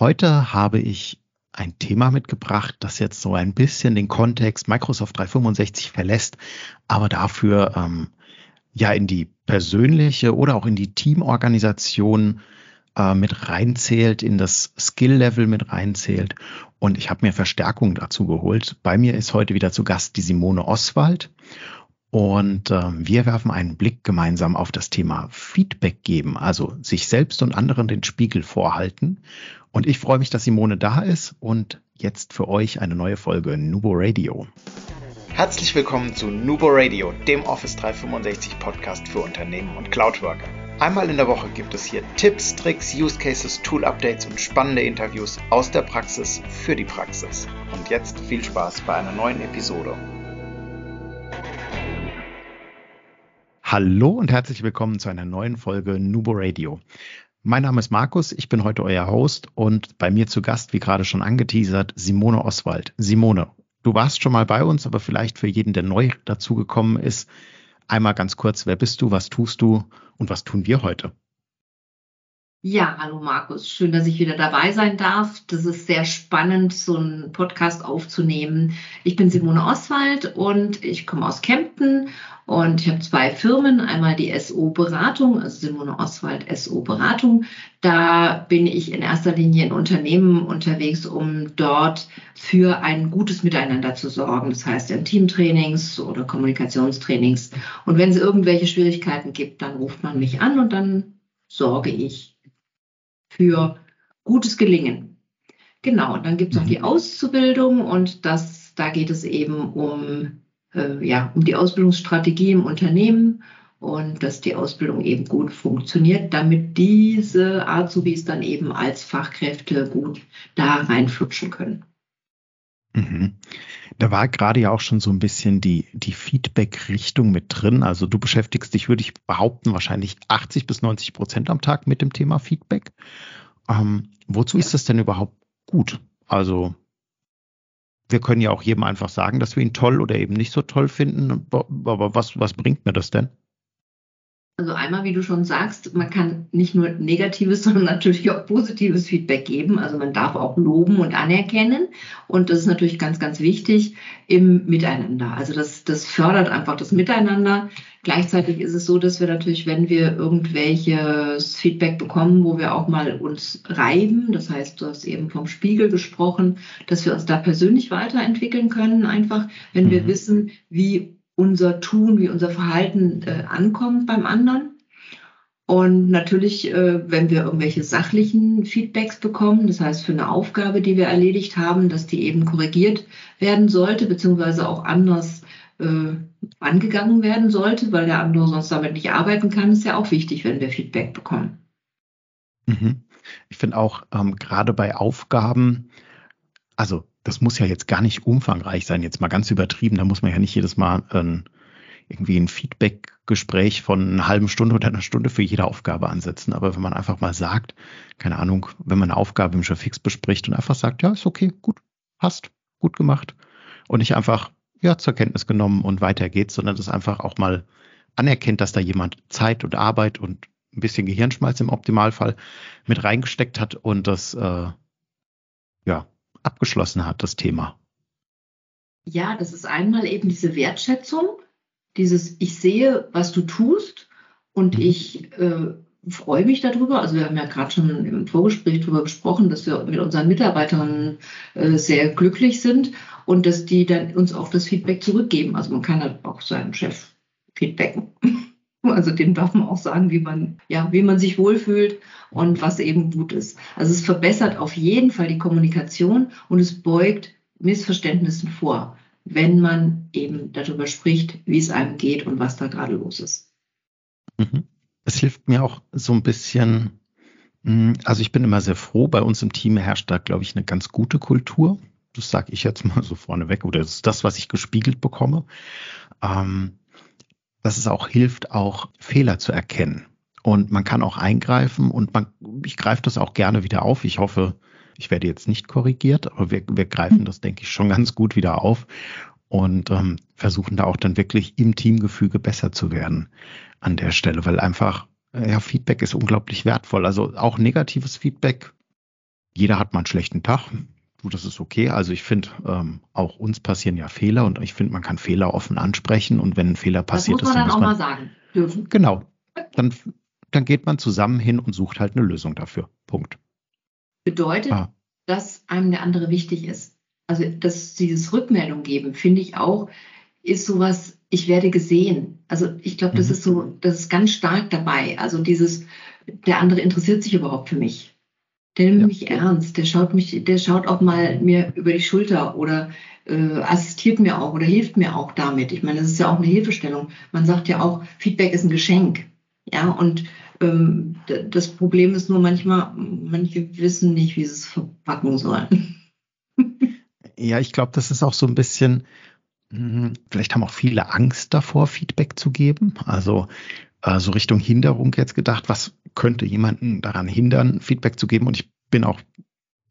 Heute habe ich ein Thema mitgebracht, das jetzt so ein bisschen den Kontext Microsoft 365 verlässt, aber dafür ähm, ja in die persönliche oder auch in die Teamorganisation äh, mit reinzählt, in das Skill-Level mit reinzählt. Und ich habe mir Verstärkung dazu geholt. Bei mir ist heute wieder zu Gast die Simone Oswald. Und äh, wir werfen einen Blick gemeinsam auf das Thema Feedback geben, also sich selbst und anderen den Spiegel vorhalten. Und ich freue mich, dass Simone da ist und jetzt für euch eine neue Folge Nubo Radio. Herzlich willkommen zu Nubo Radio, dem Office 365 Podcast für Unternehmen und Cloudworker. Einmal in der Woche gibt es hier Tipps, Tricks, Use Cases, Tool Updates und spannende Interviews aus der Praxis für die Praxis. Und jetzt viel Spaß bei einer neuen Episode. Hallo und herzlich willkommen zu einer neuen Folge Nubo Radio. Mein Name ist Markus, ich bin heute euer Host und bei mir zu Gast, wie gerade schon angeteasert, Simone Oswald. Simone, du warst schon mal bei uns, aber vielleicht für jeden, der neu dazugekommen ist, einmal ganz kurz, wer bist du, was tust du und was tun wir heute? Ja, hallo Markus, schön, dass ich wieder dabei sein darf. Das ist sehr spannend, so einen Podcast aufzunehmen. Ich bin Simone Oswald und ich komme aus Kempten und ich habe zwei Firmen, einmal die SO Beratung, also Simone Oswald SO Beratung. Da bin ich in erster Linie in Unternehmen unterwegs, um dort für ein gutes Miteinander zu sorgen. Das heißt in Teamtrainings oder Kommunikationstrainings. Und wenn es irgendwelche Schwierigkeiten gibt, dann ruft man mich an und dann sorge ich für gutes Gelingen. Genau, und dann gibt es noch die mhm. Auszubildung und das, da geht es eben um, äh, ja, um die Ausbildungsstrategie im Unternehmen und dass die Ausbildung eben gut funktioniert, damit diese Azubis dann eben als Fachkräfte gut da reinflutschen können. Mhm. Da war gerade ja auch schon so ein bisschen die, die Feedback-Richtung mit drin. Also du beschäftigst dich, würde ich behaupten, wahrscheinlich 80 bis 90 Prozent am Tag mit dem Thema Feedback. Ähm, wozu ja. ist das denn überhaupt gut? Also wir können ja auch jedem einfach sagen, dass wir ihn toll oder eben nicht so toll finden. Aber was, was bringt mir das denn? Also einmal, wie du schon sagst, man kann nicht nur negatives, sondern natürlich auch positives Feedback geben. Also man darf auch loben und anerkennen. Und das ist natürlich ganz, ganz wichtig im Miteinander. Also das, das fördert einfach das Miteinander. Gleichzeitig ist es so, dass wir natürlich, wenn wir irgendwelches Feedback bekommen, wo wir auch mal uns reiben, das heißt, du hast eben vom Spiegel gesprochen, dass wir uns da persönlich weiterentwickeln können, einfach, wenn mhm. wir wissen, wie unser Tun, wie unser Verhalten äh, ankommt beim anderen. Und natürlich, äh, wenn wir irgendwelche sachlichen Feedbacks bekommen, das heißt für eine Aufgabe, die wir erledigt haben, dass die eben korrigiert werden sollte, beziehungsweise auch anders äh, angegangen werden sollte, weil der andere sonst damit nicht arbeiten kann, ist ja auch wichtig, wenn wir Feedback bekommen. Mhm. Ich finde auch ähm, gerade bei Aufgaben, also das muss ja jetzt gar nicht umfangreich sein, jetzt mal ganz übertrieben. Da muss man ja nicht jedes Mal ähm, irgendwie ein Feedback-Gespräch von einer halben Stunde oder einer Stunde für jede Aufgabe ansetzen. Aber wenn man einfach mal sagt, keine Ahnung, wenn man eine Aufgabe im Fix bespricht und einfach sagt, ja, ist okay, gut, passt, gut gemacht. Und nicht einfach, ja, zur Kenntnis genommen und weiter geht's, sondern das einfach auch mal anerkennt, dass da jemand Zeit und Arbeit und ein bisschen Gehirnschmalz im Optimalfall mit reingesteckt hat und das äh, ja abgeschlossen hat, das Thema? Ja, das ist einmal eben diese Wertschätzung, dieses Ich sehe, was du tust und mhm. ich äh, freue mich darüber. Also wir haben ja gerade schon im Vorgespräch darüber gesprochen, dass wir mit unseren Mitarbeitern äh, sehr glücklich sind und dass die dann uns auch das Feedback zurückgeben. Also man kann halt auch seinen Chef feedbacken. Also dem darf man auch sagen, wie man, ja, wie man sich wohlfühlt und was eben gut ist. Also es verbessert auf jeden Fall die Kommunikation und es beugt Missverständnissen vor, wenn man eben darüber spricht, wie es einem geht und was da gerade los ist. Mhm. Es hilft mir auch so ein bisschen, hm, also ich bin immer sehr froh, bei uns im Team herrscht da, glaube ich, eine ganz gute Kultur. Das sage ich jetzt mal so vorneweg, oder das ist das, was ich gespiegelt bekomme. Ähm, dass es auch hilft, auch Fehler zu erkennen. Und man kann auch eingreifen und man, ich greife das auch gerne wieder auf. Ich hoffe, ich werde jetzt nicht korrigiert, aber wir, wir greifen das, denke ich, schon ganz gut wieder auf und ähm, versuchen da auch dann wirklich im Teamgefüge besser zu werden an der Stelle, weil einfach, ja, Feedback ist unglaublich wertvoll. Also auch negatives Feedback jeder hat mal einen schlechten Tag. Du, das ist okay. Also ich finde, ähm, auch uns passieren ja Fehler und ich finde, man kann Fehler offen ansprechen und wenn ein Fehler passiert das muss man ist, dann dann auch muss man mal sagen dürfen. genau, dann dann geht man zusammen hin und sucht halt eine Lösung dafür. Punkt. Bedeutet, Ah. dass einem der andere wichtig ist. Also dass dieses Rückmeldung geben, finde ich auch, ist sowas, ich werde gesehen. Also ich glaube, das Mhm. ist so, das ist ganz stark dabei. Also dieses, der andere interessiert sich überhaupt für mich. Der nimmt Ja. mich ernst, der schaut mich, der schaut auch mal mir über die Schulter oder äh, assistiert mir auch oder hilft mir auch damit. Ich meine, das ist ja auch eine Hilfestellung. Man sagt ja auch, Feedback ist ein Geschenk. Ja, und ähm, das Problem ist nur manchmal, manche wissen nicht, wie sie es verpacken sollen. Ja, ich glaube, das ist auch so ein bisschen, hm, vielleicht haben auch viele Angst davor, Feedback zu geben. Also äh, so Richtung Hinderung jetzt gedacht, was könnte jemanden daran hindern, Feedback zu geben? Und ich bin auch,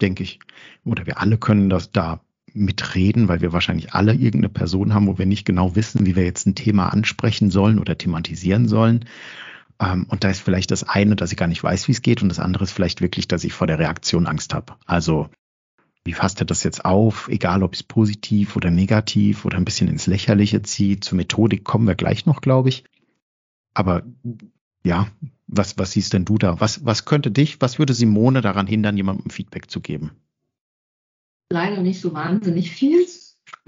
denke ich, oder wir alle können das da mitreden, weil wir wahrscheinlich alle irgendeine Person haben, wo wir nicht genau wissen, wie wir jetzt ein Thema ansprechen sollen oder thematisieren sollen. Ähm, und da ist vielleicht das eine, dass ich gar nicht weiß, wie es geht, und das andere ist vielleicht wirklich, dass ich vor der Reaktion Angst habe. Also wie fasst er das jetzt auf, egal ob es positiv oder negativ oder ein bisschen ins Lächerliche zieht. Zur Methodik kommen wir gleich noch, glaube ich. Aber ja, was, was siehst denn du da? Was, was könnte dich, was würde Simone daran hindern, jemandem Feedback zu geben? Leider nicht so wahnsinnig viel.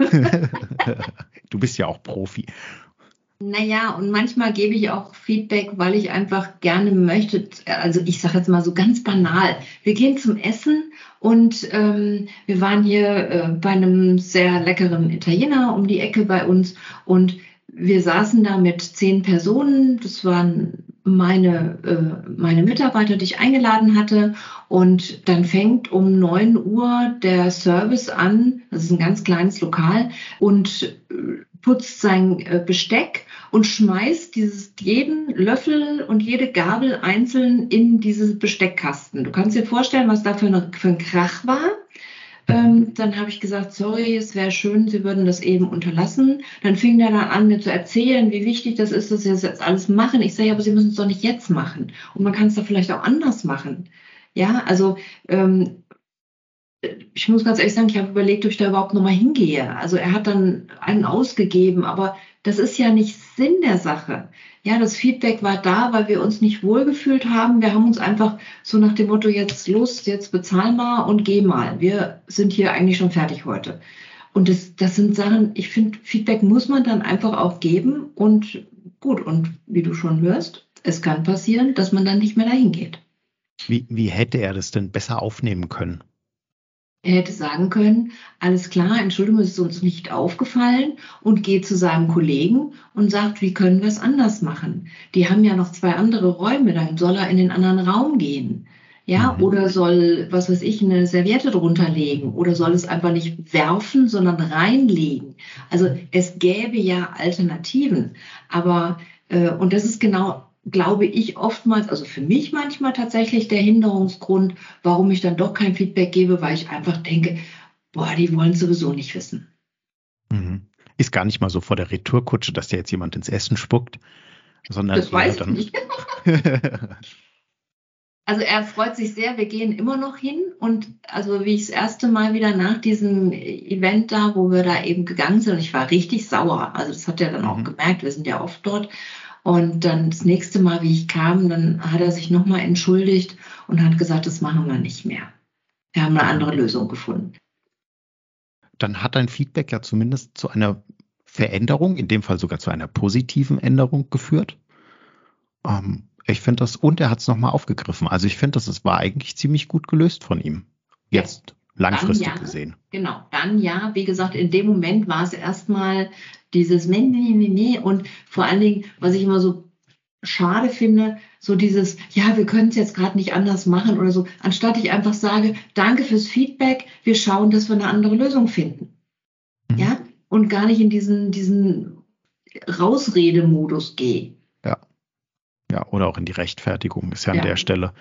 du bist ja auch Profi. Naja, und manchmal gebe ich auch Feedback, weil ich einfach gerne möchte, also ich sage jetzt mal so ganz banal, wir gehen zum Essen und ähm, wir waren hier äh, bei einem sehr leckeren Italiener um die Ecke bei uns und wir saßen da mit zehn Personen, das waren meine, äh, meine Mitarbeiter, die ich eingeladen hatte. Und dann fängt um neun Uhr der Service an, das ist ein ganz kleines Lokal, und äh, putzt sein äh, Besteck und schmeißt dieses, jeden Löffel und jede Gabel einzeln in dieses Besteckkasten. Du kannst dir vorstellen, was da für, eine, für ein Krach war. Ähm, dann habe ich gesagt, sorry, es wäre schön, Sie würden das eben unterlassen. Dann fing der dann an, mir zu erzählen, wie wichtig das ist, dass Sie das jetzt alles machen. Ich sage, aber Sie müssen es doch nicht jetzt machen. Und man kann es doch vielleicht auch anders machen. Ja, also ähm, ich muss ganz ehrlich sagen, ich habe überlegt, ob ich da überhaupt nochmal hingehe. Also er hat dann einen ausgegeben, aber das ist ja nicht Sinn der Sache. Ja, das Feedback war da, weil wir uns nicht wohlgefühlt haben. Wir haben uns einfach so nach dem Motto, jetzt los, jetzt bezahl mal und geh mal. Wir sind hier eigentlich schon fertig heute. Und das, das sind Sachen, ich finde, Feedback muss man dann einfach auch geben. Und gut, und wie du schon hörst, es kann passieren, dass man dann nicht mehr dahin geht. Wie, wie hätte er das denn besser aufnehmen können? Er hätte sagen können, alles klar, Entschuldigung, es ist uns nicht aufgefallen und geht zu seinem Kollegen und sagt, wie können wir es anders machen? Die haben ja noch zwei andere Räume, dann soll er in den anderen Raum gehen. Ja, Mhm. oder soll, was weiß ich, eine Serviette drunter legen oder soll es einfach nicht werfen, sondern reinlegen. Also es gäbe ja Alternativen. Aber, äh, und das ist genau glaube ich, oftmals, also für mich manchmal tatsächlich der Hinderungsgrund, warum ich dann doch kein Feedback gebe, weil ich einfach denke, boah, die wollen sowieso nicht wissen. Mhm. Ist gar nicht mal so vor der Retourkutsche, dass dir jetzt jemand ins Essen spuckt, sondern Das weiß ich nicht. Also er freut sich sehr, wir gehen immer noch hin und also wie ich das erste Mal wieder nach diesem Event da, wo wir da eben gegangen sind, und ich war richtig sauer, also das hat er dann auch Mhm. gemerkt, wir sind ja oft dort und dann das nächste Mal, wie ich kam, dann hat er sich nochmal entschuldigt und hat gesagt, das machen wir nicht mehr. Wir haben eine andere Lösung gefunden. Dann hat dein Feedback ja zumindest zu einer Veränderung, in dem Fall sogar zu einer positiven Änderung geführt. Ähm, ich finde das, und er hat es nochmal aufgegriffen. Also ich finde, das es war eigentlich ziemlich gut gelöst von ihm. Jetzt langfristig Dann ja. gesehen. Genau, dann ja, wie gesagt, in dem Moment war es erstmal dieses Meh, Meh, Meh, Meh und vor allen Dingen, was ich immer so schade finde, so dieses, ja, wir können es jetzt gerade nicht anders machen oder so, anstatt ich einfach sage, danke fürs Feedback, wir schauen, dass wir eine andere Lösung finden. Mhm. Ja, und gar nicht in diesen, diesen Rausredemodus gehe. Ja, oder auch in die Rechtfertigung ist ja an Ja. der Stelle.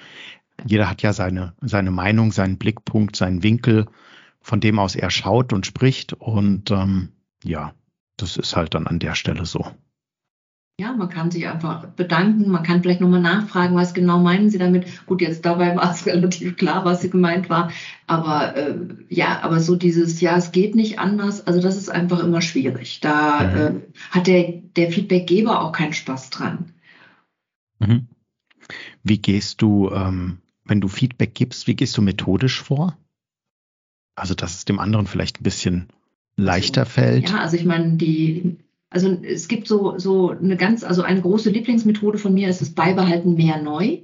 Jeder hat ja seine, seine Meinung, seinen Blickpunkt, seinen Winkel, von dem aus er schaut und spricht. Und ähm, ja, das ist halt dann an der Stelle so. Ja, man kann sich einfach bedanken, man kann vielleicht nochmal nachfragen, was genau meinen Sie damit. Gut, jetzt dabei war es relativ klar, was sie gemeint war. Aber äh, ja, aber so dieses, ja, es geht nicht anders, also das ist einfach immer schwierig. Da mhm. äh, hat der, der Feedbackgeber auch keinen Spaß dran. Mhm. Wie gehst du, ähm, wenn du Feedback gibst, wie gehst du methodisch vor? Also, dass es dem anderen vielleicht ein bisschen leichter fällt. Ja, also ich meine, die also es gibt so, so eine ganz, also eine große Lieblingsmethode von mir ist das Beibehalten mehr neu.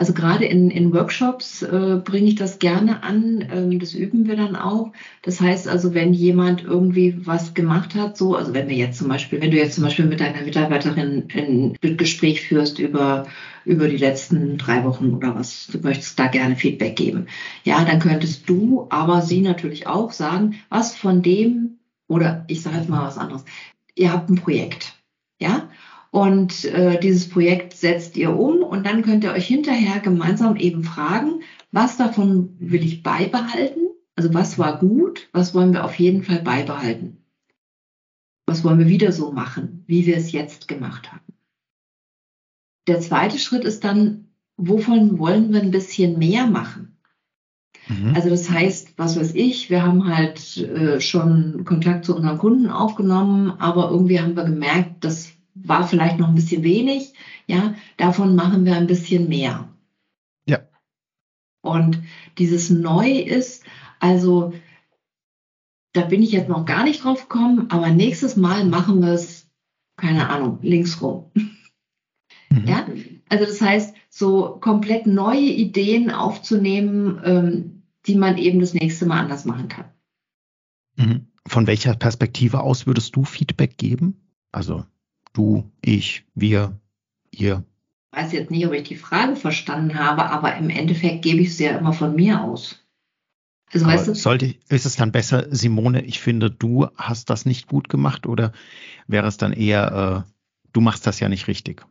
Also gerade in, in Workshops äh, bringe ich das gerne an. Ähm, das üben wir dann auch. Das heißt also, wenn jemand irgendwie was gemacht hat, so, also wenn wir jetzt zum Beispiel, wenn du jetzt zum Beispiel mit deiner Mitarbeiterin ein Gespräch führst über, über die letzten drei Wochen oder was, du möchtest da gerne Feedback geben. Ja, dann könntest du, aber sie natürlich auch sagen, was von dem, oder ich sage jetzt mal was anderes, ihr habt ein Projekt, ja, und äh, dieses Projekt setzt ihr um und dann könnt ihr euch hinterher gemeinsam eben fragen, was davon will ich beibehalten? Also was war gut? Was wollen wir auf jeden Fall beibehalten? Was wollen wir wieder so machen, wie wir es jetzt gemacht haben? Der zweite Schritt ist dann, wovon wollen wir ein bisschen mehr machen? Mhm. Also das heißt, was weiß ich, wir haben halt äh, schon Kontakt zu unseren Kunden aufgenommen, aber irgendwie haben wir gemerkt, das war vielleicht noch ein bisschen wenig. Ja, davon machen wir ein bisschen mehr. Ja. Und dieses Neu ist, also da bin ich jetzt noch gar nicht drauf gekommen, aber nächstes Mal machen wir es, keine Ahnung, links rum. Mhm. Ja, also das heißt, so komplett neue Ideen aufzunehmen, ähm, die man eben das nächste Mal anders machen kann. Mhm. Von welcher Perspektive aus würdest du Feedback geben? Also du, ich, wir, ihr. Ich weiß jetzt nicht, ob ich die Frage verstanden habe, aber im Endeffekt gebe ich es ja immer von mir aus. Also, weißt du, sollte, ist es dann besser, Simone, ich finde, du hast das nicht gut gemacht oder wäre es dann eher, äh, du machst das ja nicht richtig?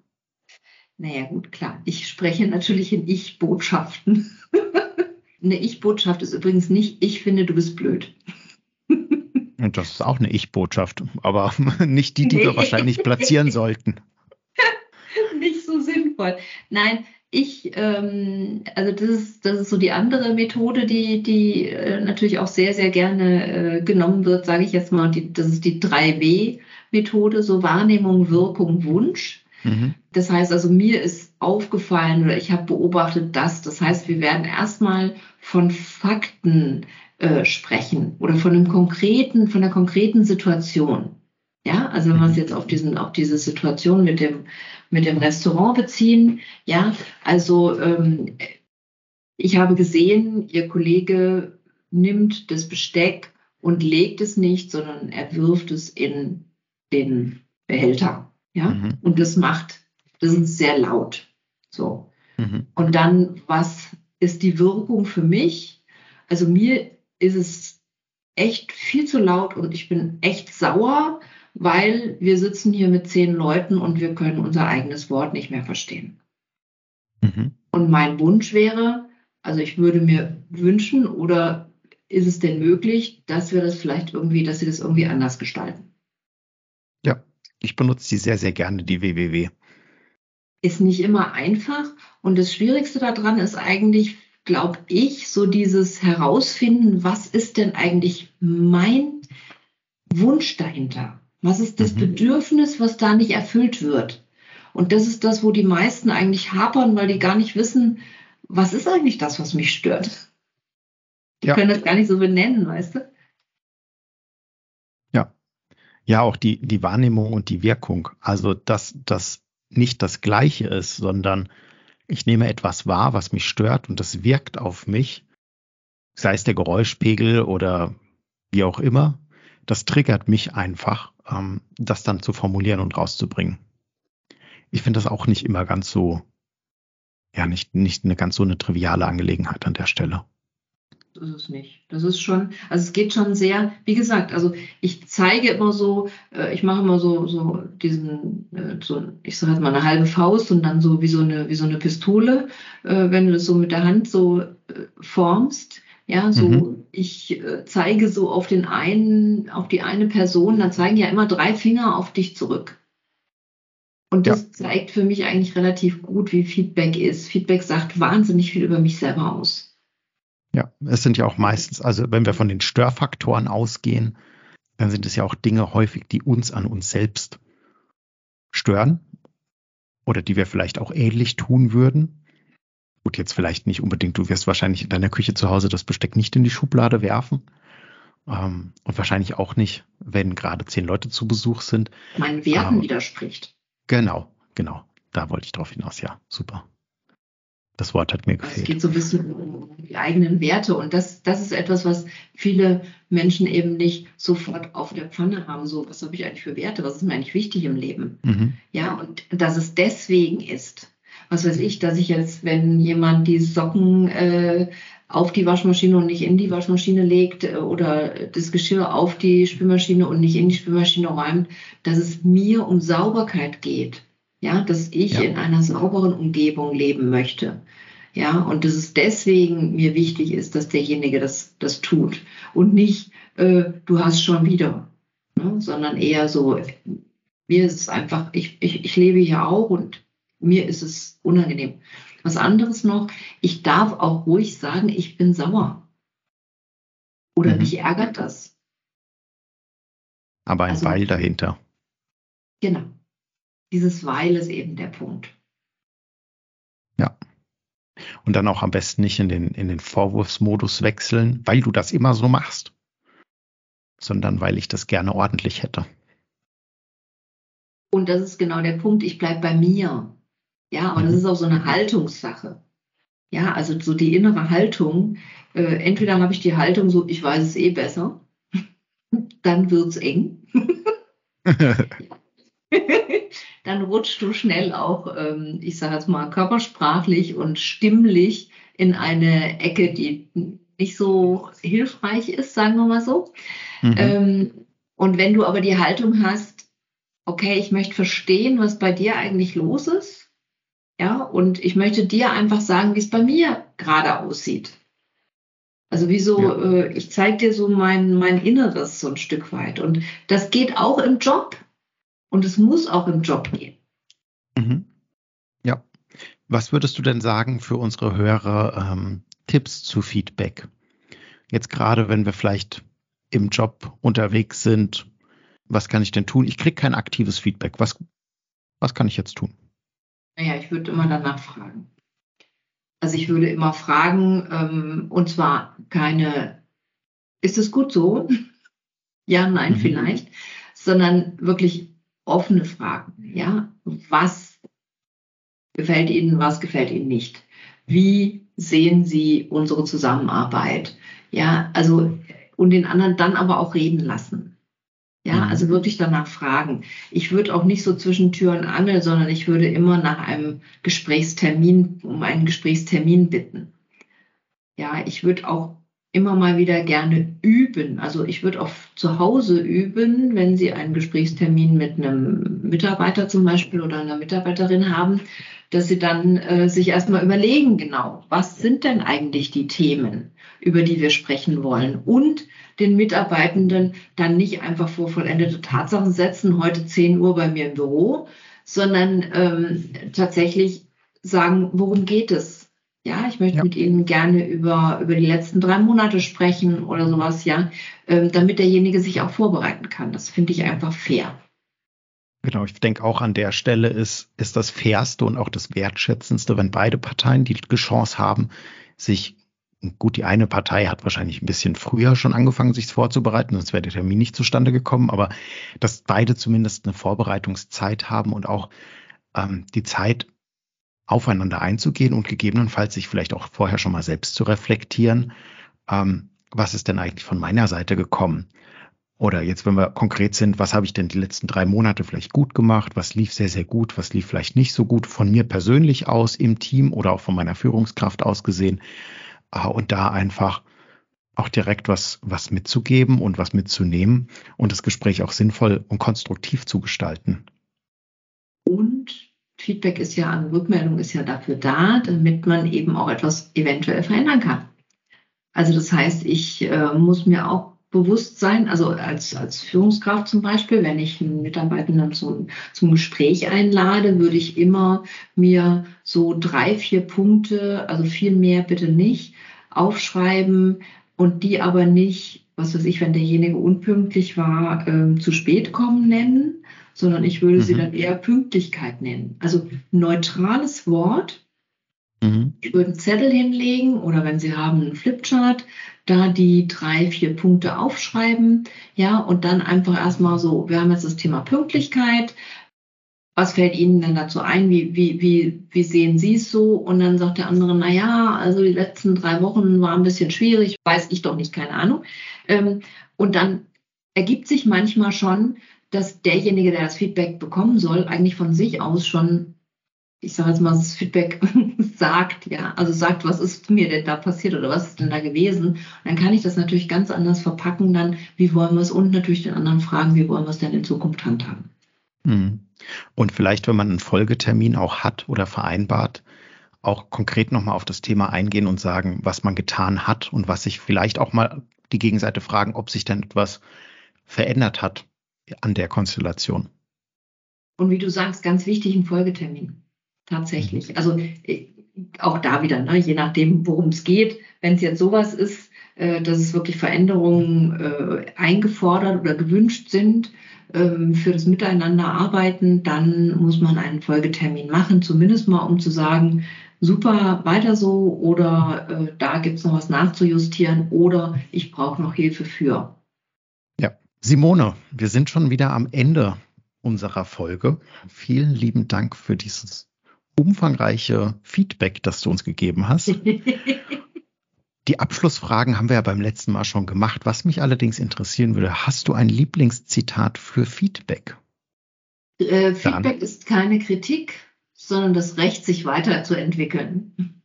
Naja, gut, klar. Ich spreche natürlich in Ich-Botschaften. Eine Ich-Botschaft ist übrigens nicht, ich finde, du bist blöd. Und das ist auch eine Ich-Botschaft, aber nicht die, die nee. wir wahrscheinlich platzieren sollten. nicht so sinnvoll. Nein, ich, ähm, also das ist, das ist so die andere Methode, die, die äh, natürlich auch sehr, sehr gerne äh, genommen wird, sage ich jetzt mal. Die, das ist die 3W-Methode, so Wahrnehmung, Wirkung, Wunsch. Mhm. Das heißt also, mir ist aufgefallen oder ich habe beobachtet das. Das heißt, wir werden erstmal von Fakten äh, sprechen oder von einem konkreten, von einer konkreten Situation. Ja, also wenn wir es jetzt auf diesen, auf diese Situation mit dem, mit dem Restaurant beziehen, ja, also ähm, ich habe gesehen, Ihr Kollege nimmt das Besteck und legt es nicht, sondern er wirft es in den Behälter. Ja, mhm. und das macht, das ist sehr laut. So. Mhm. Und dann, was ist die Wirkung für mich? Also mir ist es echt viel zu laut und ich bin echt sauer, weil wir sitzen hier mit zehn Leuten und wir können unser eigenes Wort nicht mehr verstehen. Mhm. Und mein Wunsch wäre, also ich würde mir wünschen oder ist es denn möglich, dass wir das vielleicht irgendwie, dass sie das irgendwie anders gestalten? Ja, ich benutze die sehr, sehr gerne, die WWW ist nicht immer einfach. Und das Schwierigste daran ist eigentlich, glaube ich, so dieses Herausfinden, was ist denn eigentlich mein Wunsch dahinter? Was ist das mhm. Bedürfnis, was da nicht erfüllt wird? Und das ist das, wo die meisten eigentlich hapern, weil die gar nicht wissen, was ist eigentlich das, was mich stört. Die ja. können das gar nicht so benennen, weißt du? Ja. Ja, auch die, die Wahrnehmung und die Wirkung. Also, dass das nicht das Gleiche ist, sondern ich nehme etwas wahr, was mich stört und das wirkt auf mich, sei es der Geräuschpegel oder wie auch immer, das triggert mich einfach, ähm, das dann zu formulieren und rauszubringen. Ich finde das auch nicht immer ganz so, ja, nicht, nicht eine ganz so eine triviale Angelegenheit an der Stelle ist es nicht. Das ist schon, also es geht schon sehr, wie gesagt, also ich zeige immer so, äh, ich mache immer so, so diesen, äh, so, ich sage jetzt mal eine halbe Faust und dann so wie so eine, wie so eine Pistole, äh, wenn du das so mit der Hand so formst. Ja, so mhm. ich zeige so auf den einen, auf die eine Person, dann zeigen ja immer drei Finger auf dich zurück. Und das ja. zeigt für mich eigentlich relativ gut, wie Feedback ist. Feedback sagt wahnsinnig viel über mich selber aus. Ja, es sind ja auch meistens, also wenn wir von den Störfaktoren ausgehen, dann sind es ja auch Dinge häufig, die uns an uns selbst stören oder die wir vielleicht auch ähnlich tun würden. Gut, jetzt vielleicht nicht unbedingt, du wirst wahrscheinlich in deiner Küche zu Hause das Besteck nicht in die Schublade werfen. Ähm, und wahrscheinlich auch nicht, wenn gerade zehn Leute zu Besuch sind. Meinen Werten ähm, widerspricht. Genau, genau. Da wollte ich drauf hinaus. Ja, super. Das Wort hat mir gefehlt. Es geht so ein bisschen um die eigenen Werte und das, das ist etwas, was viele Menschen eben nicht sofort auf der Pfanne haben. So, was habe ich eigentlich für Werte? Was ist mir eigentlich wichtig im Leben? Mhm. Ja, und dass es deswegen ist. Was weiß ich, dass ich jetzt, wenn jemand die Socken äh, auf die Waschmaschine und nicht in die Waschmaschine legt äh, oder das Geschirr auf die Spülmaschine und nicht in die Spülmaschine räumt, dass es mir um Sauberkeit geht. Ja, dass ich ja. in einer sauberen Umgebung leben möchte. Ja, und dass es deswegen mir wichtig ist, dass derjenige das, das tut und nicht, äh, du hast schon wieder, ne? sondern eher so, mir ist es einfach, ich, ich, ich lebe hier auch und mir ist es unangenehm. Was anderes noch, ich darf auch ruhig sagen, ich bin sauer. Oder mhm. mich ärgert das. Aber ein also, Weil dahinter. Genau. Dieses Weil ist eben der Punkt. Ja. Und dann auch am besten nicht in den, in den Vorwurfsmodus wechseln, weil du das immer so machst, sondern weil ich das gerne ordentlich hätte. Und das ist genau der Punkt, ich bleibe bei mir. Ja, und das mhm. ist auch so eine Haltungssache. Ja, also so die innere Haltung. Äh, entweder habe ich die Haltung so, ich weiß es eh besser, dann wird es eng. dann rutschst du schnell auch, ähm, ich sage jetzt mal, körpersprachlich und stimmlich in eine Ecke, die nicht so hilfreich ist, sagen wir mal so. Mhm. Ähm, und wenn du aber die Haltung hast, okay, ich möchte verstehen, was bei dir eigentlich los ist, ja, und ich möchte dir einfach sagen, wie es bei mir gerade aussieht. Also wieso, ja. äh, ich zeige dir so mein, mein Inneres so ein Stück weit. Und das geht auch im Job. Und es muss auch im Job gehen. Mhm. Ja. Was würdest du denn sagen für unsere Hörer ähm, Tipps zu Feedback? Jetzt gerade, wenn wir vielleicht im Job unterwegs sind, was kann ich denn tun? Ich kriege kein aktives Feedback. Was, was kann ich jetzt tun? Naja, ich würde immer danach fragen. Also ich würde immer fragen, ähm, und zwar keine, ist es gut so? ja, nein, mhm. vielleicht, sondern wirklich offene Fragen. Ja, was gefällt Ihnen, was gefällt Ihnen nicht? Wie sehen Sie unsere Zusammenarbeit? Ja, also und den anderen dann aber auch reden lassen. Ja, mhm. also wirklich danach fragen. Ich würde auch nicht so zwischen Tür und Angel, sondern ich würde immer nach einem Gesprächstermin, um einen Gesprächstermin bitten. Ja, ich würde auch immer mal wieder gerne üben. Also ich würde auch zu Hause üben, wenn Sie einen Gesprächstermin mit einem Mitarbeiter zum Beispiel oder einer Mitarbeiterin haben, dass Sie dann äh, sich erstmal überlegen, genau, was sind denn eigentlich die Themen, über die wir sprechen wollen und den Mitarbeitenden dann nicht einfach vor vollendete Tatsachen setzen, heute 10 Uhr bei mir im Büro, sondern ähm, tatsächlich sagen, worum geht es? Ja, ich möchte ja. mit Ihnen gerne über, über die letzten drei Monate sprechen oder sowas, ja, ähm, damit derjenige sich auch vorbereiten kann. Das finde ich einfach fair. Genau, ich denke auch an der Stelle ist, ist das Fairste und auch das Wertschätzendste, wenn beide Parteien die Chance haben, sich, gut, die eine Partei hat wahrscheinlich ein bisschen früher schon angefangen, sich vorzubereiten, sonst wäre der Termin nicht zustande gekommen, aber dass beide zumindest eine Vorbereitungszeit haben und auch ähm, die Zeit aufeinander einzugehen und gegebenenfalls sich vielleicht auch vorher schon mal selbst zu reflektieren, ähm, was ist denn eigentlich von meiner Seite gekommen? Oder jetzt, wenn wir konkret sind, was habe ich denn die letzten drei Monate vielleicht gut gemacht? Was lief sehr, sehr gut? Was lief vielleicht nicht so gut von mir persönlich aus im Team oder auch von meiner Führungskraft aus gesehen? Äh, und da einfach auch direkt was, was mitzugeben und was mitzunehmen und das Gespräch auch sinnvoll und konstruktiv zu gestalten. Und Feedback ist ja, eine Rückmeldung ist ja dafür da, damit man eben auch etwas eventuell verändern kann. Also das heißt, ich äh, muss mir auch Bewusstsein, also als, als Führungskraft zum Beispiel, wenn ich einen Mitarbeitenden zum, zum Gespräch einlade, würde ich immer mir so drei, vier Punkte, also viel mehr bitte nicht, aufschreiben und die aber nicht, was weiß ich, wenn derjenige unpünktlich war, ähm, zu spät kommen nennen, sondern ich würde mhm. sie dann eher Pünktlichkeit nennen. Also neutrales Wort. Mhm. Ich würde einen Zettel hinlegen oder wenn Sie haben einen Flipchart, da die drei, vier Punkte aufschreiben, ja, und dann einfach erstmal so, wir haben jetzt das Thema Pünktlichkeit. Was fällt Ihnen denn dazu ein? Wie, wie, wie, wie sehen Sie es so? Und dann sagt der andere, na ja, also die letzten drei Wochen waren ein bisschen schwierig, weiß ich doch nicht, keine Ahnung. Ähm, und dann ergibt sich manchmal schon, dass derjenige, der das Feedback bekommen soll, eigentlich von sich aus schon ich sage jetzt mal, das Feedback sagt, ja, also sagt, was ist mir denn da passiert oder was ist denn da gewesen, dann kann ich das natürlich ganz anders verpacken, dann, wie wollen wir es und natürlich den anderen fragen, wie wollen wir es denn in Zukunft handhaben. Hm. Und vielleicht, wenn man einen Folgetermin auch hat oder vereinbart, auch konkret nochmal auf das Thema eingehen und sagen, was man getan hat und was sich vielleicht auch mal die Gegenseite fragen, ob sich denn etwas verändert hat an der Konstellation. Und wie du sagst, ganz wichtig, ein Folgetermin tatsächlich. Mhm. Also äh, auch da wieder, ne, je nachdem, worum es geht. Wenn es jetzt sowas ist, äh, dass es wirklich Veränderungen äh, eingefordert oder gewünscht sind ähm, für das Miteinanderarbeiten, dann muss man einen Folgetermin machen, zumindest mal, um zu sagen, super, weiter so oder äh, da gibt es noch was nachzujustieren oder ich brauche noch Hilfe für. Simone, wir sind schon wieder am Ende unserer Folge. Vielen lieben Dank für dieses umfangreiche Feedback, das du uns gegeben hast. Die Abschlussfragen haben wir ja beim letzten Mal schon gemacht. Was mich allerdings interessieren würde, hast du ein Lieblingszitat für Feedback? Äh, Feedback ist keine Kritik, sondern das Recht, sich weiterzuentwickeln.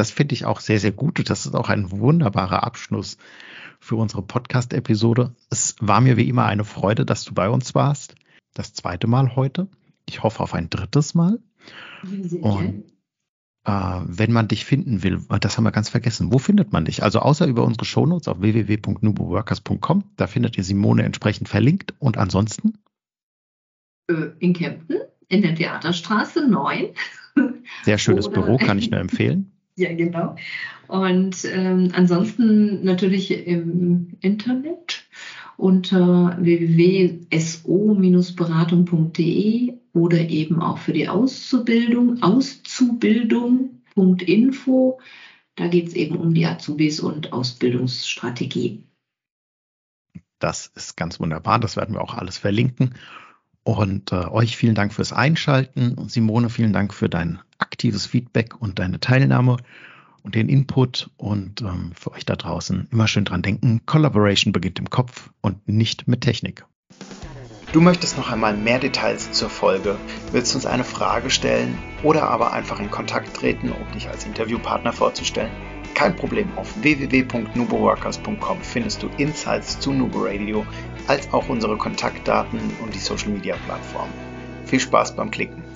Das finde ich auch sehr, sehr gut. Das ist auch ein wunderbarer Abschluss für unsere Podcast-Episode. Es war mir wie immer eine Freude, dass du bei uns warst. Das zweite Mal heute. Ich hoffe auf ein drittes Mal. Und äh, wenn man dich finden will, das haben wir ganz vergessen, wo findet man dich? Also außer über unsere Shownotes auf www.nuboworkers.com, da findet ihr Simone entsprechend verlinkt. Und ansonsten? Äh, in Kempten, in der Theaterstraße 9. Sehr schönes Oder Büro, kann ich nur empfehlen. Ja, genau. Und ähm, ansonsten natürlich im Internet unter www.so-beratung.de oder eben auch für die Auszubildung, auszubildung.info. Da geht es eben um die Azubis und Ausbildungsstrategie. Das ist ganz wunderbar. Das werden wir auch alles verlinken. Und äh, euch vielen Dank fürs Einschalten. Simone, vielen Dank für dein aktives Feedback und deine Teilnahme und den Input. Und ähm, für euch da draußen immer schön dran denken, Collaboration beginnt im Kopf und nicht mit Technik. Du möchtest noch einmal mehr Details zur Folge, willst uns eine Frage stellen oder aber einfach in Kontakt treten, um dich als Interviewpartner vorzustellen? Kein Problem, auf www.nuboworkers.com findest du Insights zu Nubo Radio, als auch unsere Kontaktdaten und die Social Media Plattform. Viel Spaß beim Klicken!